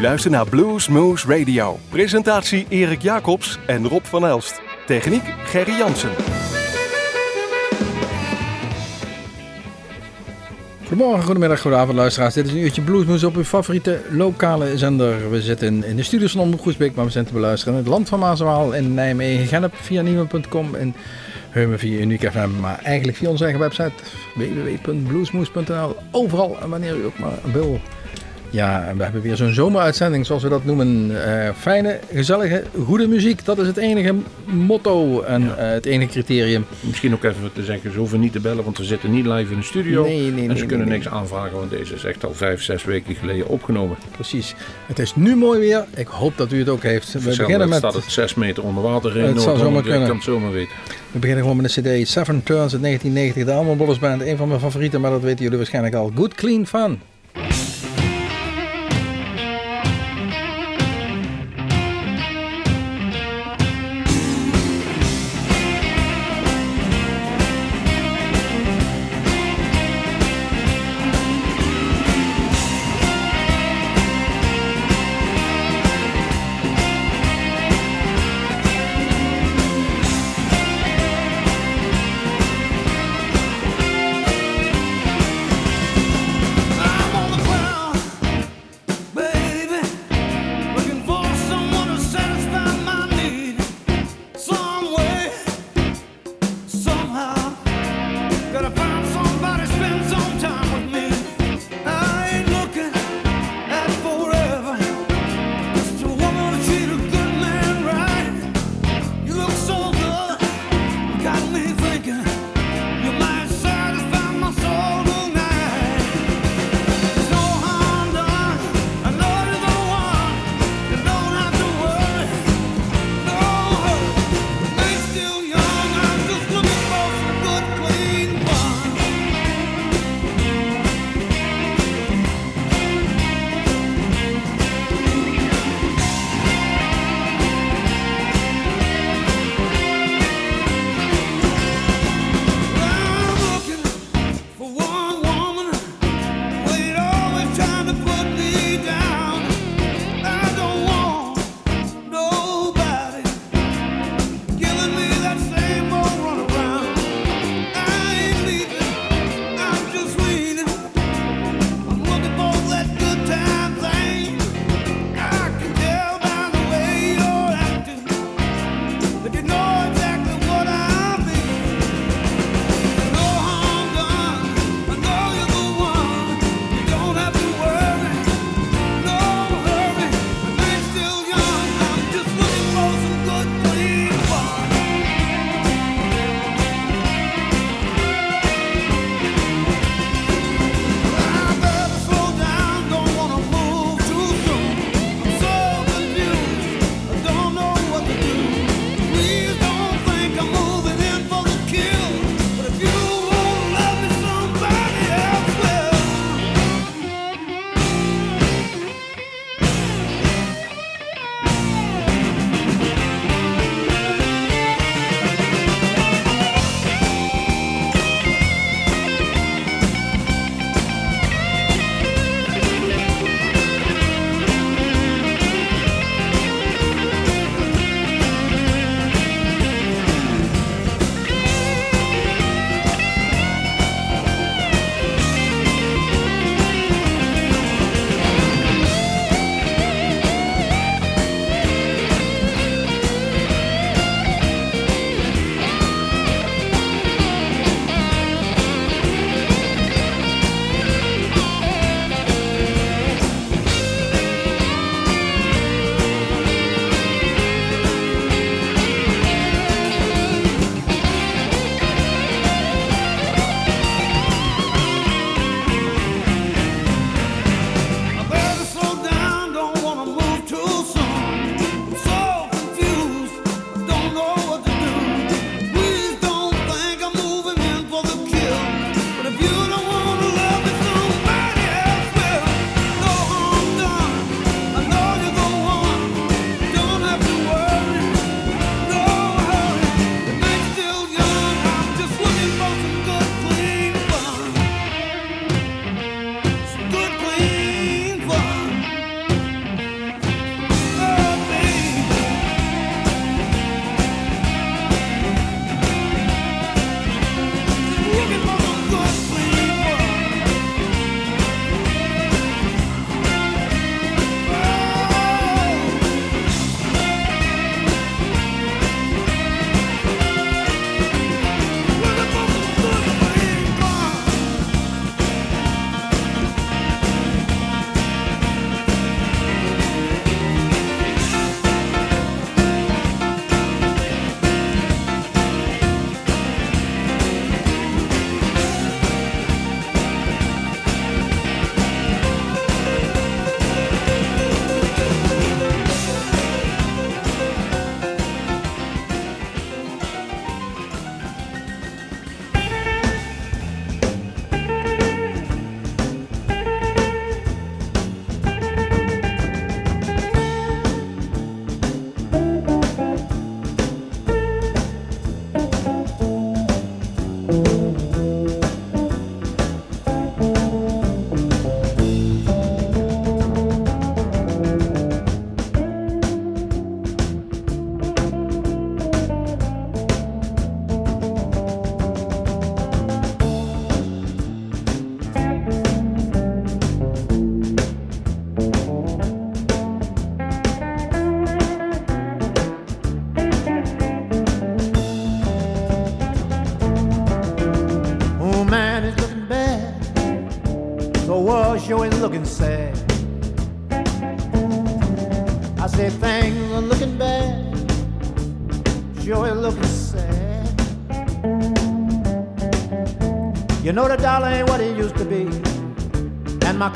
U luistert naar Blues Moose Radio. Presentatie Erik Jacobs en Rob van Elst. Techniek Gerry Jansen. Goedemorgen, goedemiddag, goedenavond luisteraars. Dit is een uurtje Bluesmoes op uw favoriete lokale zender. We zitten in de studios van Omroep Groesbeek, maar we zijn te beluisteren in het land van Maaswaal in Nijmegen, Gennep via nieuwe.com en Heumen via Uniek FM. Maar eigenlijk via onze eigen website www.bluesmoes.nl. Overal en wanneer u ook maar wil. Ja, en we hebben weer zo'n zomeruitzending, zoals we dat noemen. Uh, fijne, gezellige, goede muziek. Dat is het enige motto en ja. uh, het enige criterium. Misschien ook even te zeggen, ze hoeven niet te bellen, want we zitten niet live in de studio. Nee, nee, en nee, ze kunnen niks aanvragen, want deze is echt al vijf, zes weken geleden opgenomen. Precies. Het is nu mooi weer. Ik hoop dat u het ook heeft. We beginnen met... staat het zes meter onder water in. Het zal zomaar kunnen. Ik kan het zomaar weten. We beginnen gewoon met de CD Seven Turns uit 1990. De Brothers Band. Een van mijn favorieten, maar dat weten jullie waarschijnlijk al. Good Clean Fun.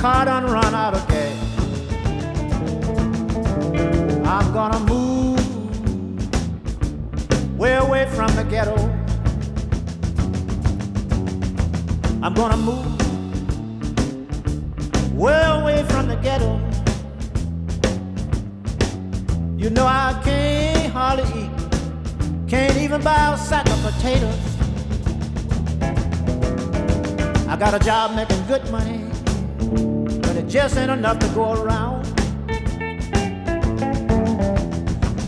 Car done run out of gas. I'm gonna move way away from the ghetto. I'm gonna move way away from the ghetto. You know I can't hardly eat, can't even buy a sack of potatoes. I got a job making good money, it just ain't enough to go around.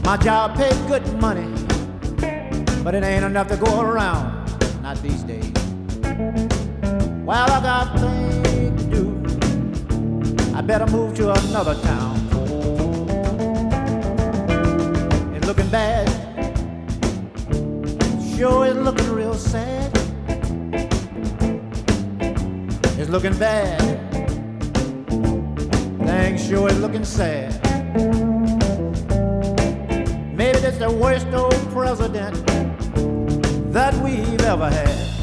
My job paid good money, but it ain't enough to go around. Not these days. Well, I got things to do. I better move to another town. It's looking bad. Sure is looking real sad. It's looking bad. Sure is looking sad. Maybe it's the worst old president that we've ever had.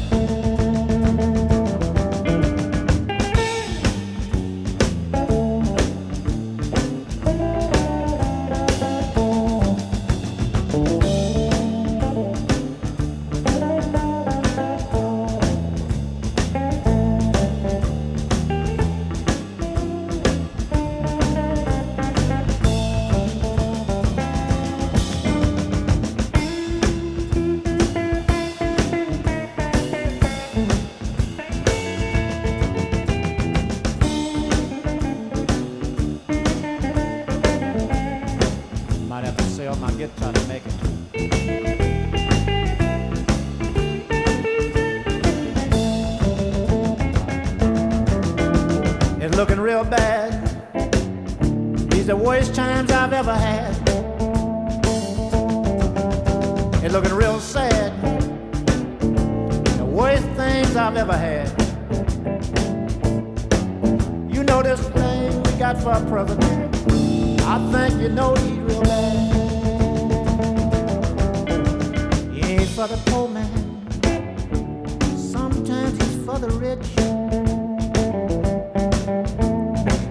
Worst I've ever had. You know this thing we got for a president. I think you know he's real bad. He ain't for the poor man. Sometimes he's for the rich.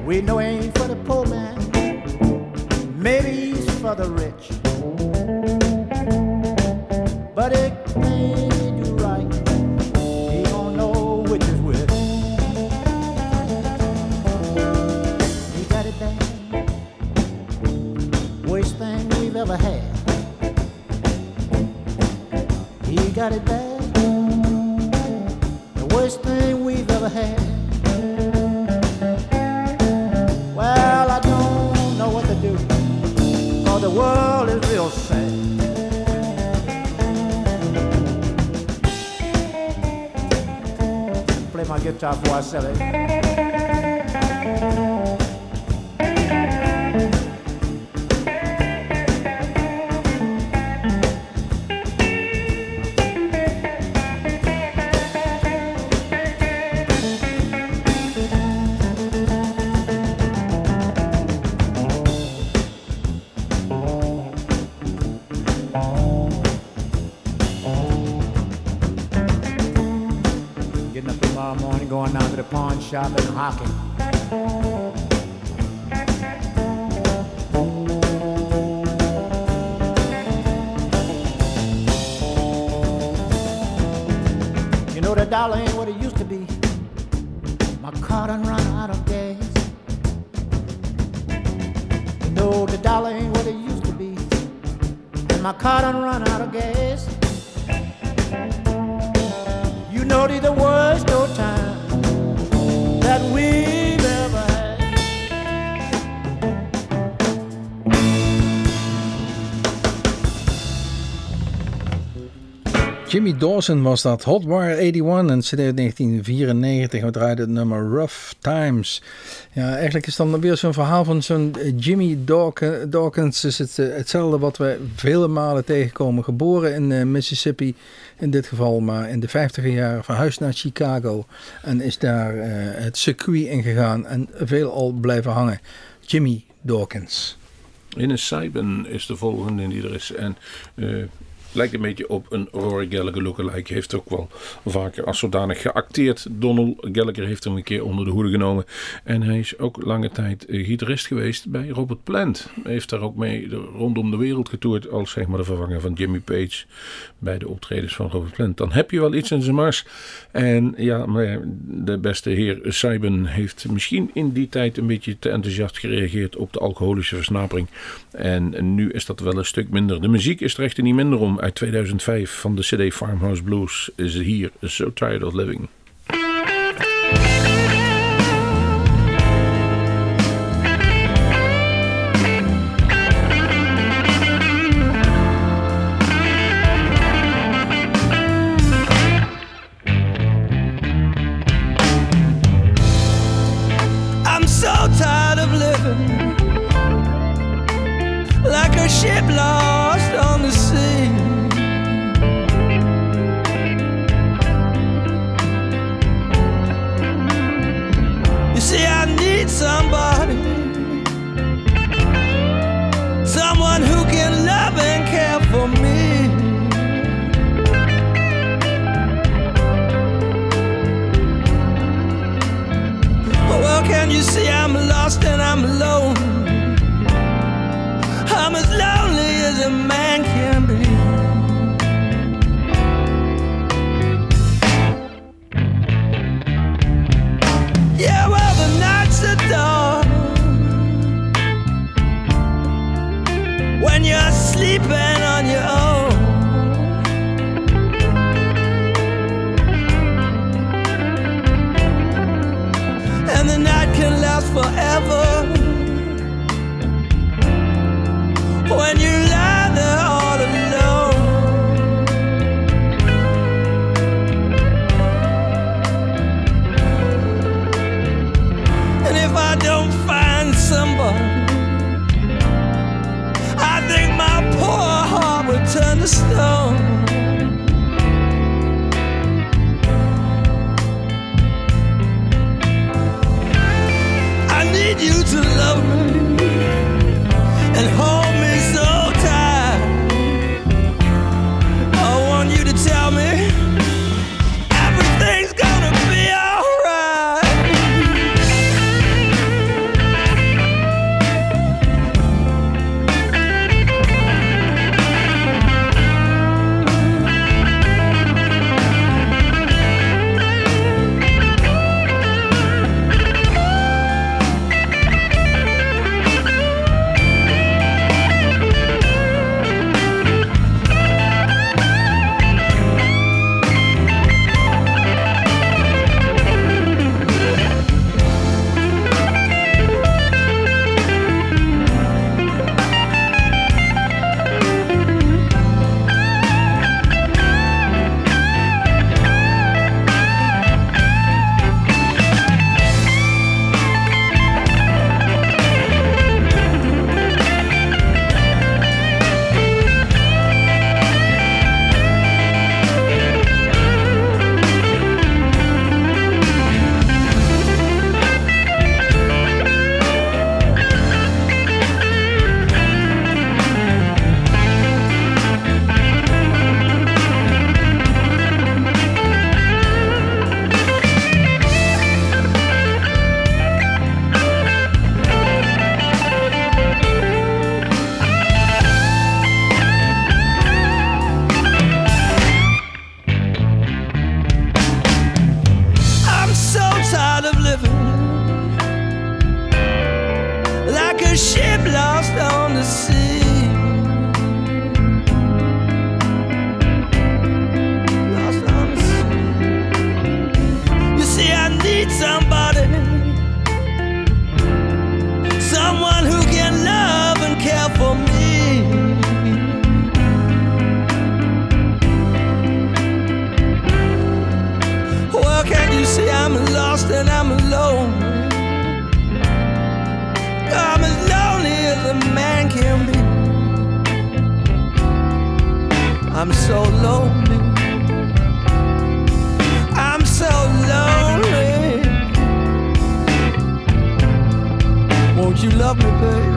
We know he ain't I sell it. Shop. You know the dollar ain't what it used to be. My car done run out of gas. You know the dollar ain't what it used to be. And my car done run out of gas. You know these the worst old times that we Jimmy Dawson was dat. Hotwire 81 en CD 1994. We draaiden het nummer Rough Times. Ja, eigenlijk is dan weer zo'n verhaal van zo'n eh, Jimmy Dawkins. Is het, eh, hetzelfde wat we vele malen tegenkomen. Geboren in uh, Mississippi in dit geval, maar in de 50 jaren verhuisd naar Chicago. En is daar het circuit ingegaan en veel al blijven hangen. Jimmy Dawkins. In een Saiben is de volgende die er is. En lijkt een beetje op een Rory Gallagher lookalike. Heeft ook wel vaker als zodanig geacteerd. Donald Gallagher heeft hem een keer onder de hoede genomen. En hij is ook lange tijd eh, gitarist geweest bij Robert Plant. Hij heeft daar ook mee rondom de wereld getoerd als zeg maar de vervanger van Jimmy Page bij de optredens van Robert Plant. Dan heb je wel iets in zijn mars. En ja, maar de beste heer Saiben heeft misschien in die tijd een beetje te enthousiast gereageerd op de alcoholische versnapering. En nu is dat wel een stuk minder. De muziek is er echt niet minder om uit 2005 van de CD Farmhouse Blues is hier So Tired of Living. I'm so lonely. I'm so lonely. Won't you love me, babe?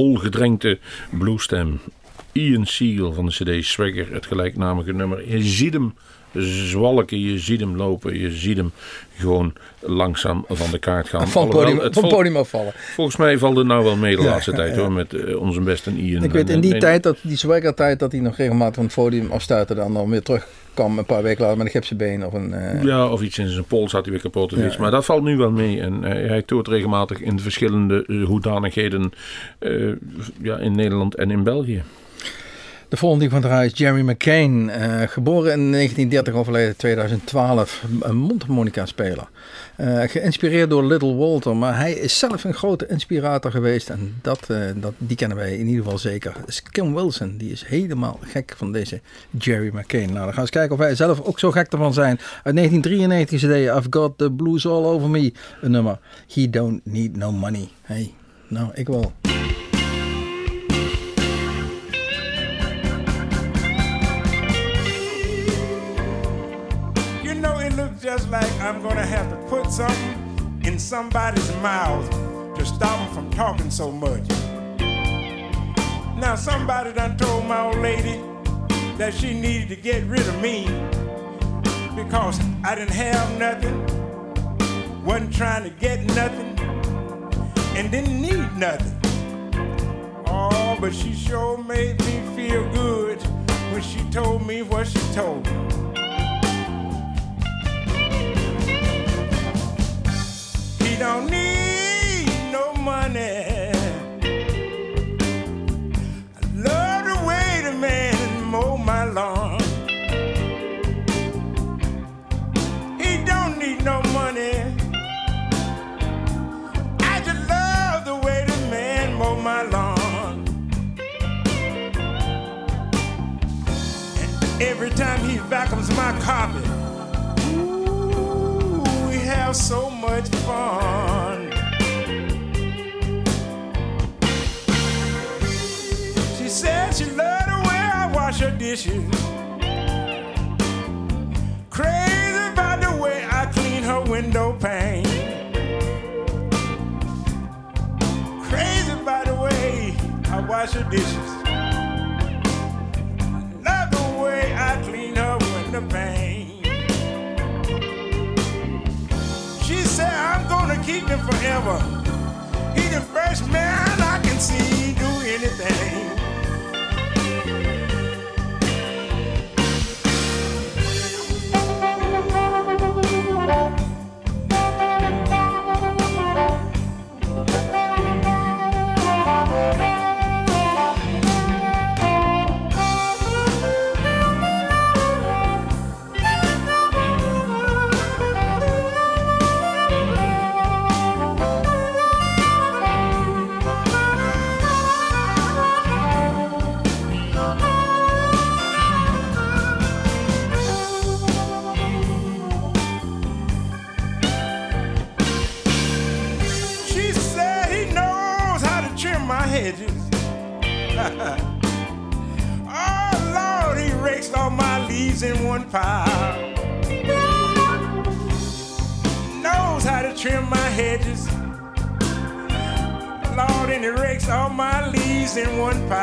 Volgedrenkte bluesstem. Ian Siegel van de CD Swagger, het gelijknamige nummer. Je ziet hem zwalken, je ziet hem lopen, je ziet hem gewoon langzaam van de kaart gaan. Van het podium, het van het vol- podium afvallen. Volgens mij valt het nou wel mee de Ja, laatste tijd hoor, met eh, onze beste Ian. Ik weet En, in die tijd, dat, die swagger tijd, dat hij nog regelmatig van het podium afstuitte. Dan dan weer terugkwam een paar weken later met een gipsbeen of een... eh, Ja, of iets in zijn pols had hij weer kapot of Ja, iets. Maar dat valt nu wel mee. En eh, hij toert regelmatig in verschillende hoedanigheden ja, in Nederland en in België. De volgende die ik van draai is Jerry McCain. eh, geboren in 1930, overleden in 2012. Een mondharmonica-speler. Eh, geïnspireerd door Little Walter. Maar hij is zelf een grote inspirator geweest. En dat, eh, dat, die kennen wij in ieder geval zeker. Is Kim Wilson. Die is helemaal gek van deze Jerry McCain. Nou, dan gaan we eens kijken of wij zelf ook zo gek ervan zijn. Uit 1993 CD I've Got the Blues All Over Me. Een nummer. He Don't Need No Money. Hey, nou, ik wel. I'm gonna have to put something in somebody's mouth to stop them from talking so much. Now, somebody done told my old lady that she needed to get rid of me because I didn't have nothing, wasn't trying to get nothing, and didn't need nothing. Oh, but she sure made me feel good when she told me what she told me. Don't need no money. I love the way the man mow my lawn. He don't need no money. I just love the way the man mow my lawn. And every time he vacuums my carpet. Have so much fun. She said she loved the way I wash her dishes. Crazy about the way I clean her window pane. Crazy about the way I wash her dishes. Love the way I clean her window pane. Him forever. He the first man I can see do anything. Leaves in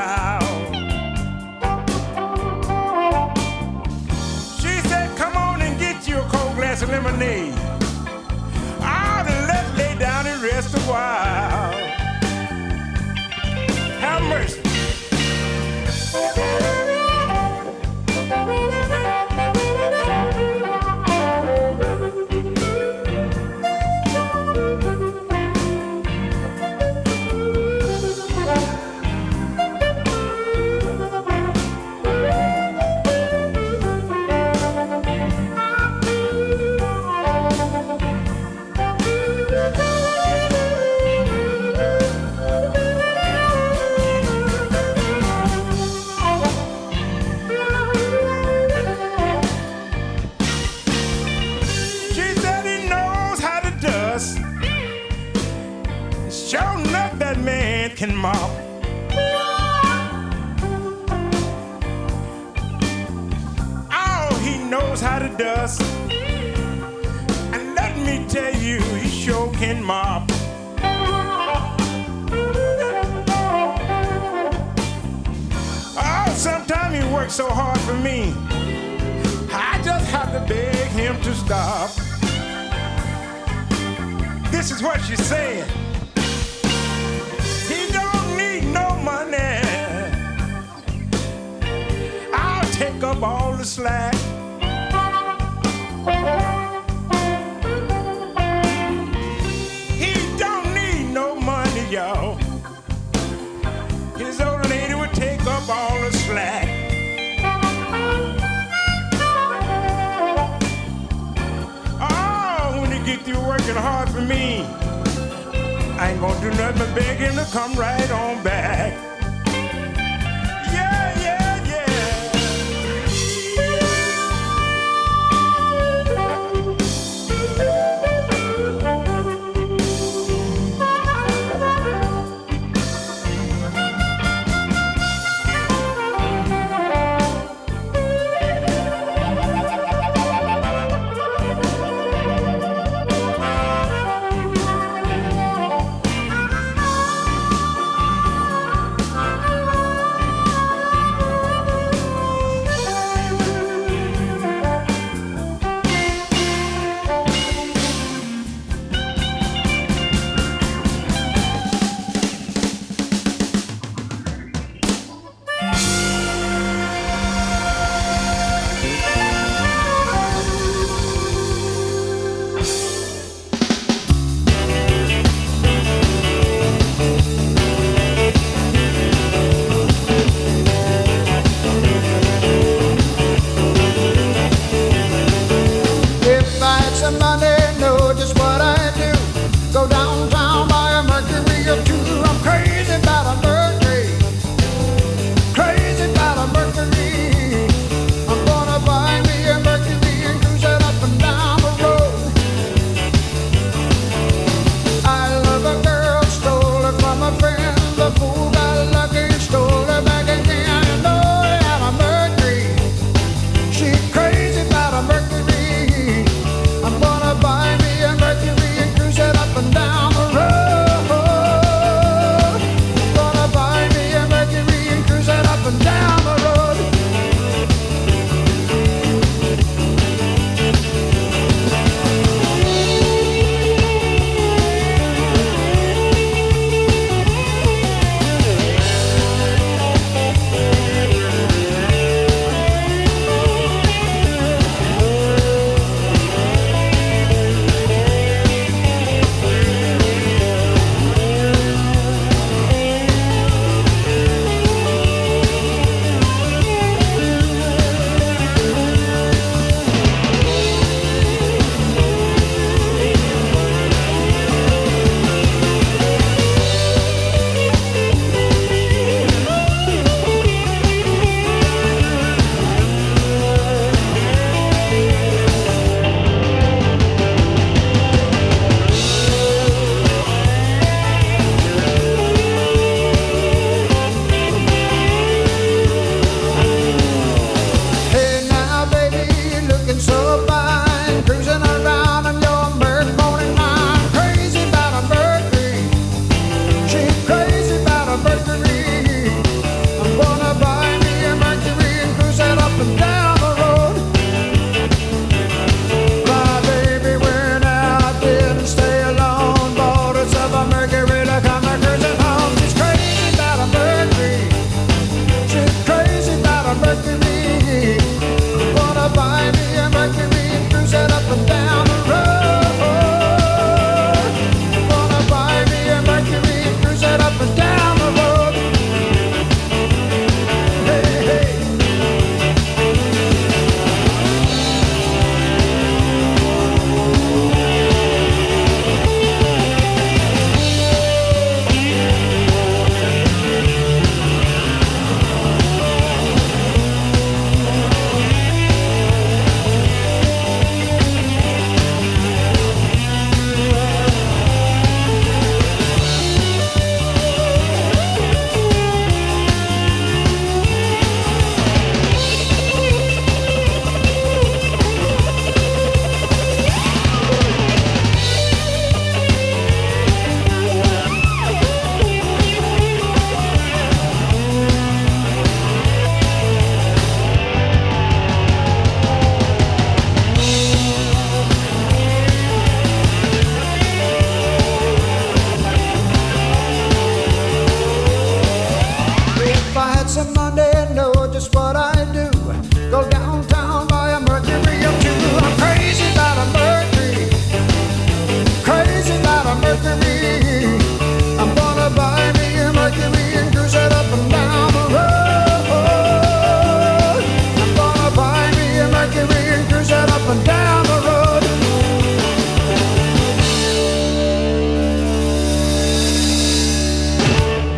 to beg him to stop. This is what she said. He don't need no money. I'll take up all the slack. Working hard for me, I ain't gonna do nothing but beg him to come right on back.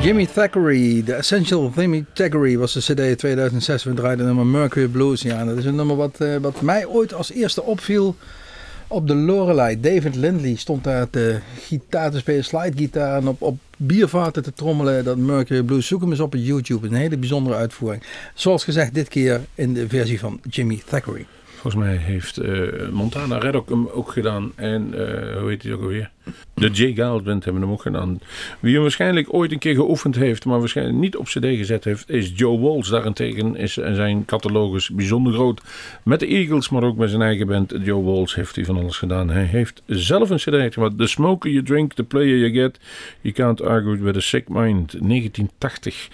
Jimmy Thackeray, The Essential Jimmy Thackeray was de CD 2006. We draaiden nummer Mercury Blues. Ja, dat is een nummer wat, eh, wat mij ooit als eerste opviel op de Lorelei. David Lindley stond daar de gitaar te spelen, slidegitaar en op, op biervaten te trommelen. Dat Mercury Blues. Zoek hem eens op YouTube. Een hele bijzondere uitvoering. Zoals gezegd, dit keer in de versie van Jimmy Thackeray. Volgens mij heeft eh, Montana Red ook hem ook gedaan. En eh, hoe heet hij ook alweer? De J. Giles Band hebben hem ook gedaan. Wie hem waarschijnlijk ooit een keer geoefend heeft, maar waarschijnlijk niet op cd gezet heeft, is Joe Walsh. Daarentegen is zijn catalogus bijzonder groot. Met de Eagles, maar ook met zijn eigen band. Joe Walsh heeft hij van alles gedaan. Hij heeft zelf een cd gemaakt. The Smoker You Drink, The Player You Get. You Can't Argue With A Sick Mind. 1980.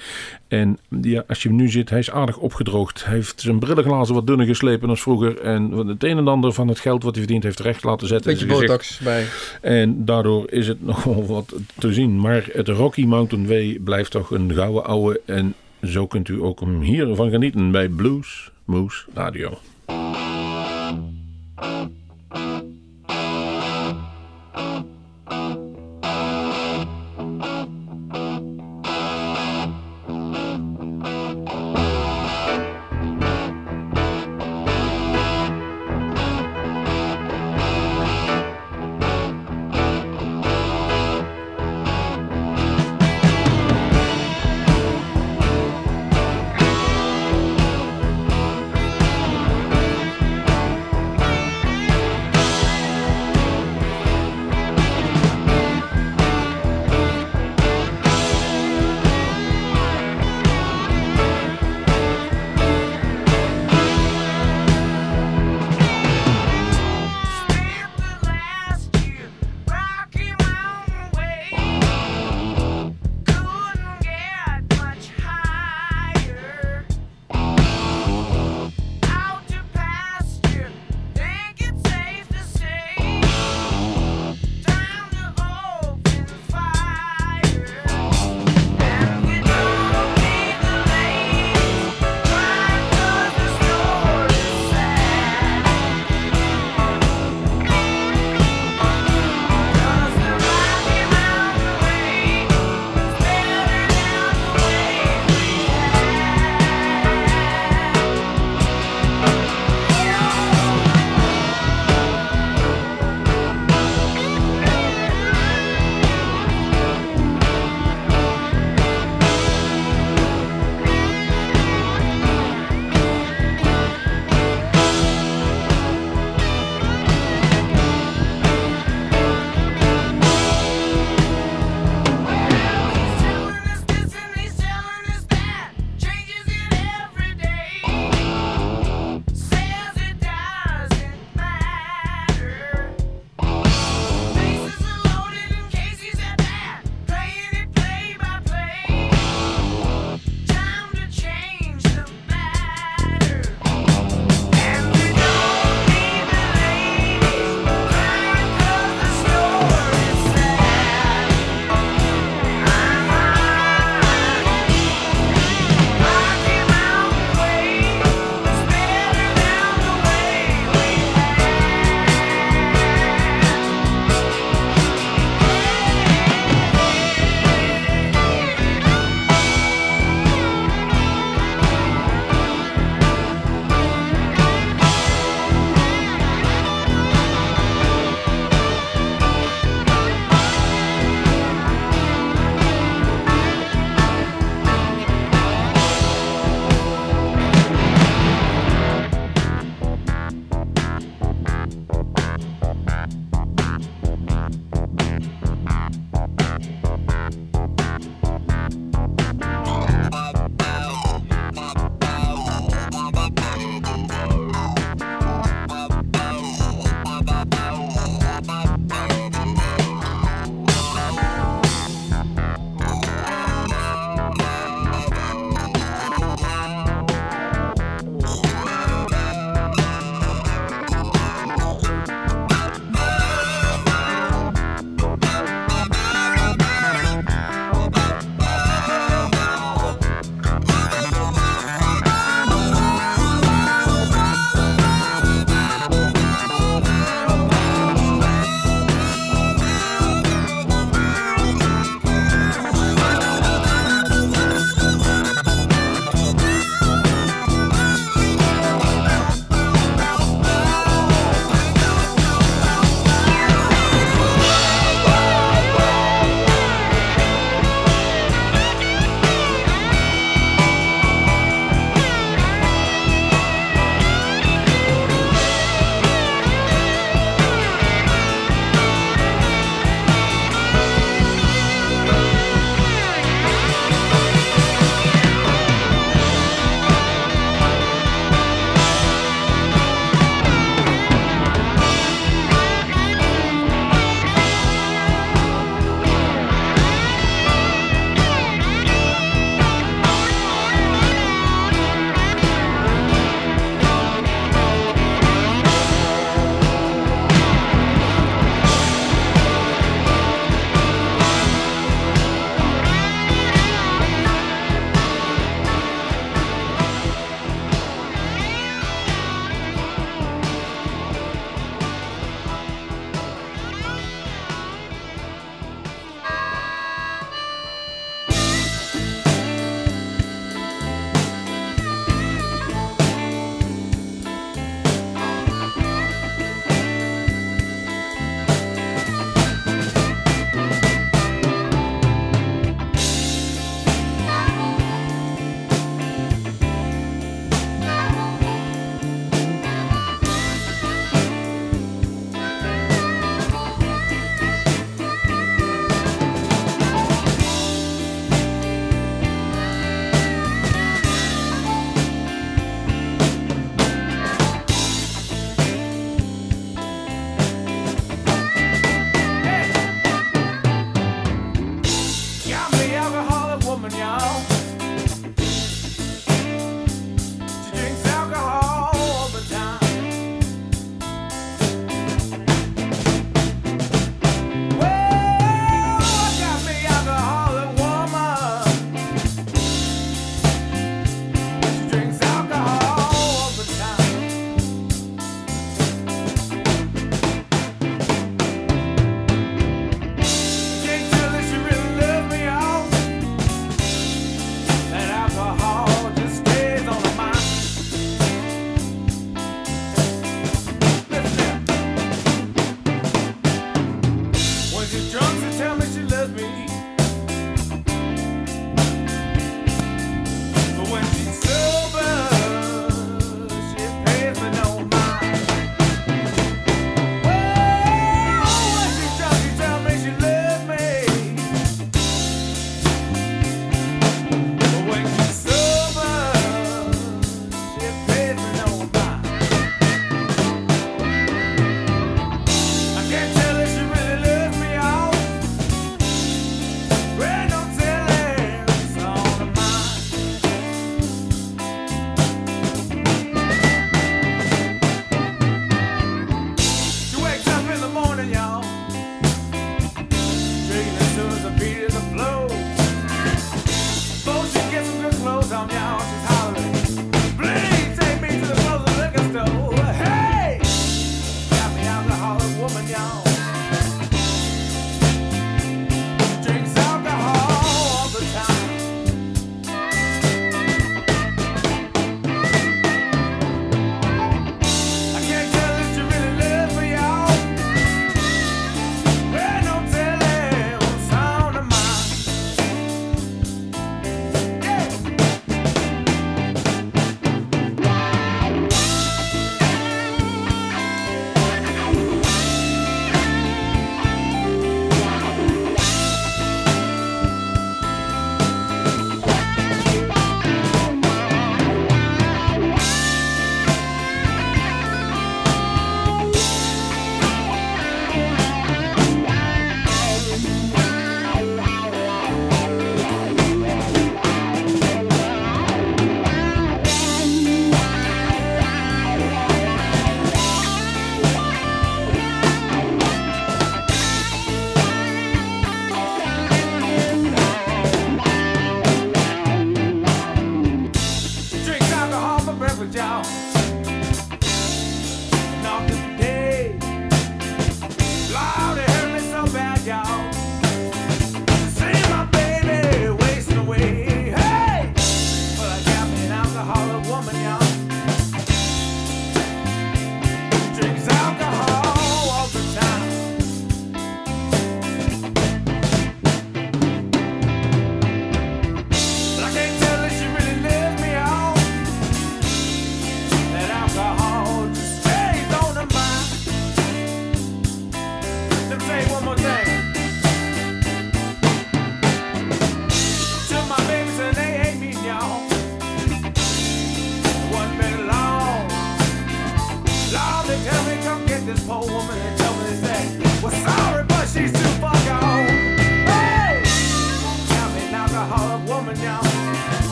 En ja, als je hem nu ziet, hij is aardig opgedroogd. Hij heeft zijn brillenglazen wat dunner geslepen dan vroeger. En het een en ander van het geld wat hij verdient heeft recht laten zetten. Beetje botox bij. En daardoor is het nogal wat te zien. Maar het Rocky Mountain Way blijft toch een gouden ouwe. En zo kunt u ook hem hiervan genieten bij Blues Moose Radio.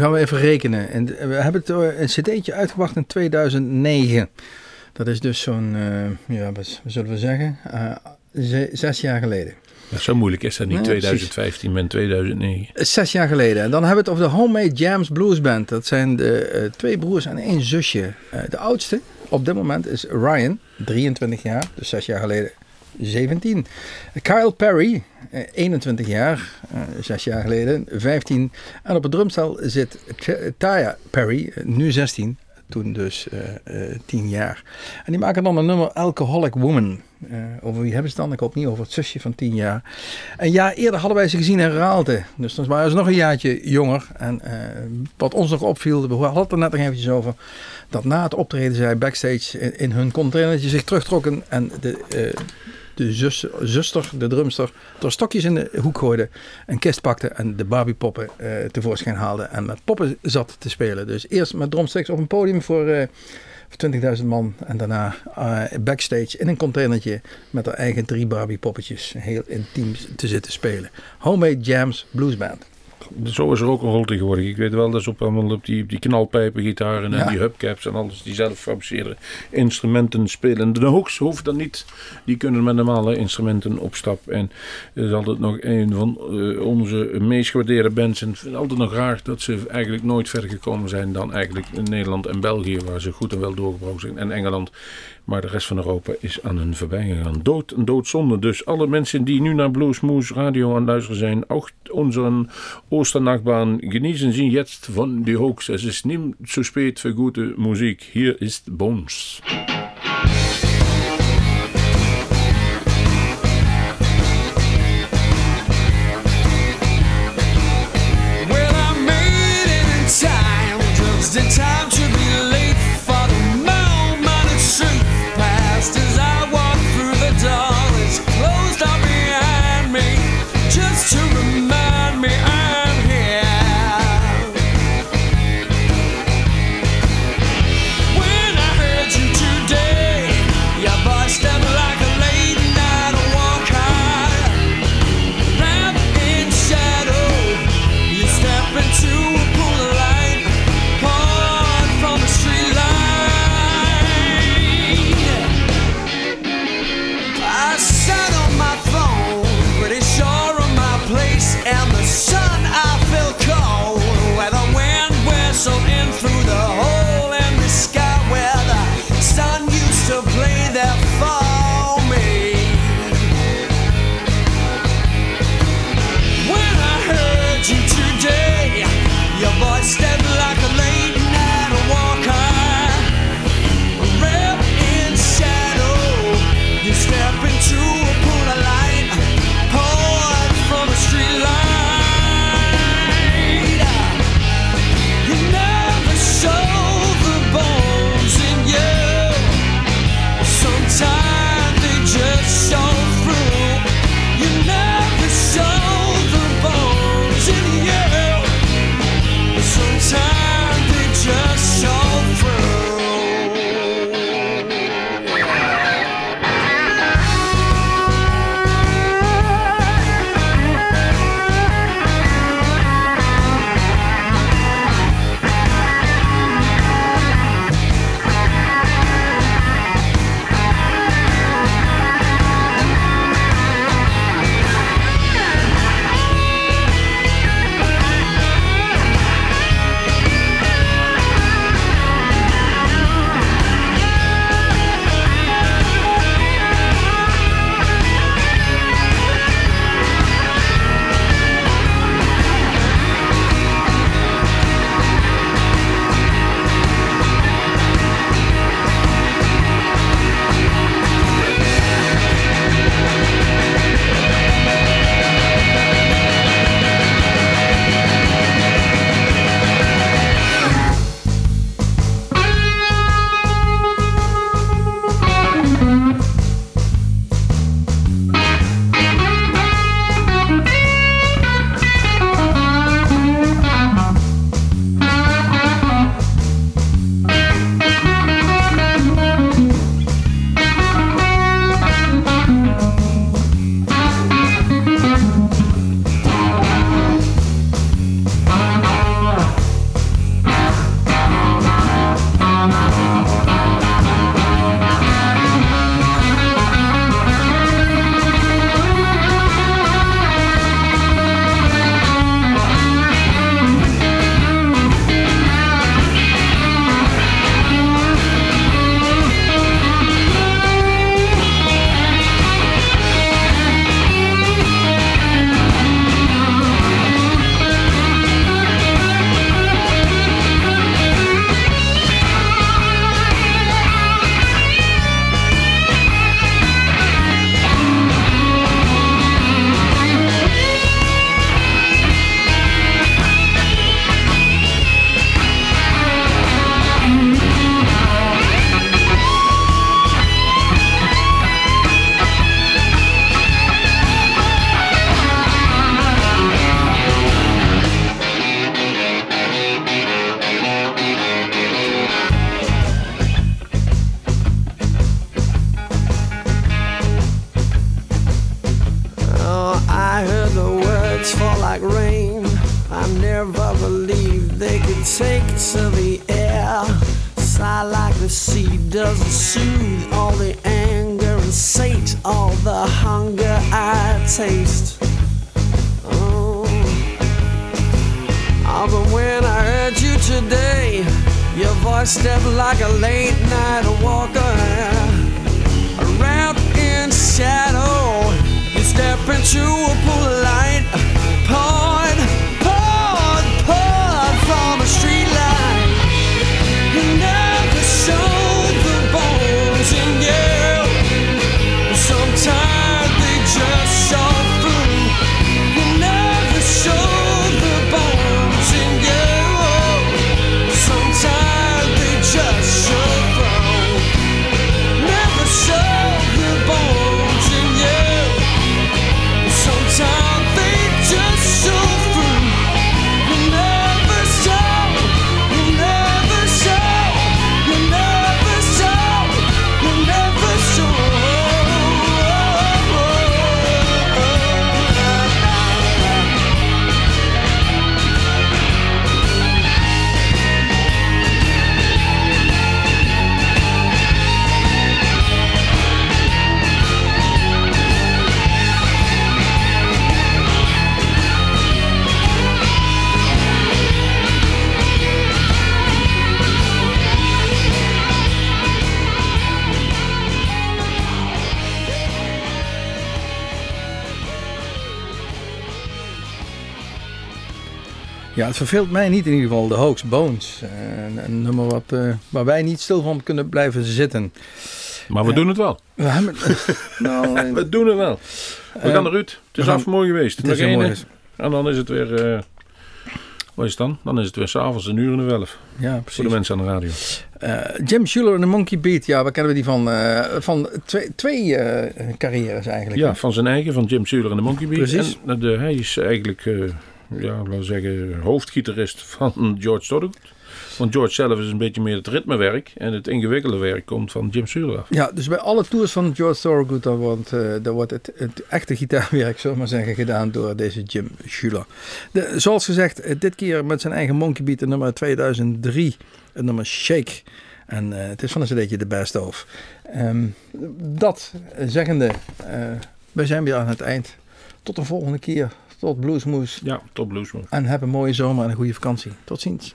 Gaan we even rekenen. En we hebben het, eh, een cd'tje uitgebracht in 2009. Dat is dus zo'n, eh, ja, wat zullen we zeggen, eh, ze- zes jaar geleden. Zo moeilijk is dat niet. Nee, 2015 en 2009. Zes jaar geleden. En dan hebben we het over de Homemade Jams Blues Band. Dat zijn de twee broers en één zusje. De oudste op dit moment is Ryan, 23 jaar, dus zes jaar geleden 17. Kyle Perry, eh, 21 jaar, eh, zes jaar geleden 15. En op het drumstel zit Taya Perry, eh, nu 16. Toen dus eh, eh, 10 jaar. En die maken dan een nummer Alcoholic Woman. Eh, over wie hebben ze dan? Ik hoop niet over het zusje van 10 jaar. Een jaar eerder hadden wij ze gezien in Raalte. Dus dan waren ze nog een jaartje jonger. En eh, wat ons nog opviel, we hadden het er net nog eventjes over. Dat na het optreden zij backstage in, in hun containertje zich terugtrokken. En de, eh, de zus, zuster, de drumster, er stokjes in de hoek gooide. Een kist pakte en de Barbie-poppen eh, tevoorschijn haalde. En met poppen zat te spelen. Dus eerst met drumsticks op een podium voor... eh, voor 20.000 man en daarna eh, backstage in een containertje met haar eigen drie Barbie poppetjes heel intiem te zitten spelen. Homemade Jams Blues Band. Zo is er ook een rol tegenwoordig. Ik weet wel dat ze op, allemaal op die, op die knalpijpen, gitaren en Ja. die hubcaps en alles die zelf fabriceerde instrumenten spelen. De hoogs hoeven dat niet. Die kunnen met normale instrumenten op stap. En er is altijd nog een van eh, onze meest gewaardeerde bands. En ik vind altijd nog raar dat ze eigenlijk nooit verder gekomen zijn dan eigenlijk in Nederland en België, waar ze goed en wel doorgebroken zijn. En Engeland. Maar de rest van Europa is aan hun voorbij gegaan. Dood en doodzonde. Dus alle mensen die nu naar Bluesmoose Radio aan het luisteren zijn, ook onze Oosternachbaan, genießen Sie jetzt von die Hoax. Es ist nicht zu spät für gute Musik. Hier ist Bones. Time, Ja, het verveelt mij niet in ieder geval, de Hoax Bones. Eh, Een, een nummer wat, eh, waar wij niet stil van kunnen blijven zitten. Maar we doen het wel. We hebben, nou, eh, We doen het wel. We gaan eruit. Het is gaan- af mooi geweest. het is hè? En dan is het weer... eh wat is het dan? Dan is het weer s'avonds een uur en een elf. ja, Voor precies. de mensen aan de radio. Eh, Jim Schuller en de Monkey Beat, ja, waar kennen we die van? Eh, van twee, twee eh, carrières eigenlijk. Ja, van zijn eigen, van Jim Suler en de Monkey Beat. Precies. En de, hij is eigenlijk, eh, ja, laten we zeggen, hoofdgitarist van George Thorogood. Want George zelf is een beetje meer het ritmewerk. En het ingewikkelde werk komt van Jim Suler af. Ja, dus bij alle tours van George Thorogood, wordt, eh, dan wordt het, het echte gitaarwerk, zullen we maar zeggen, gedaan door deze Jim Schuller. De, zoals gezegd, eh, dit keer met zijn eigen Monkey Beat, nummer 2003, het nummer Shake. En eh, het is van een cd'tje de best of. Ehm, dat zeggende, eh, wij zijn weer aan het eind. Tot de volgende keer. Tot Bluesmoes. Ja, top bluesman. En heb een mooie zomer en een goede vakantie. Tot ziens.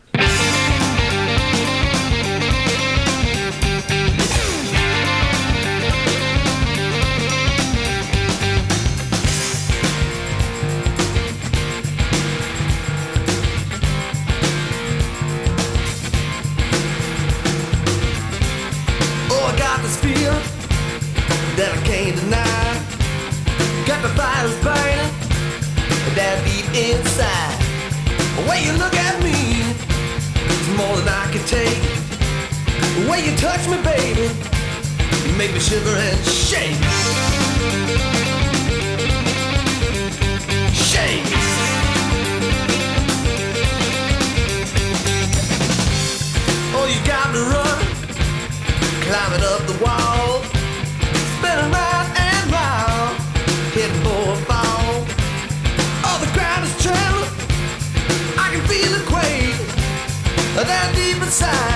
Touch me, baby, make me shiver and shake. Shake. Oh, you got me running climbing up the wall, spinning round and round, hitting for a fall. Oh, the ground is trembling, I can feel it quake. Down deep inside,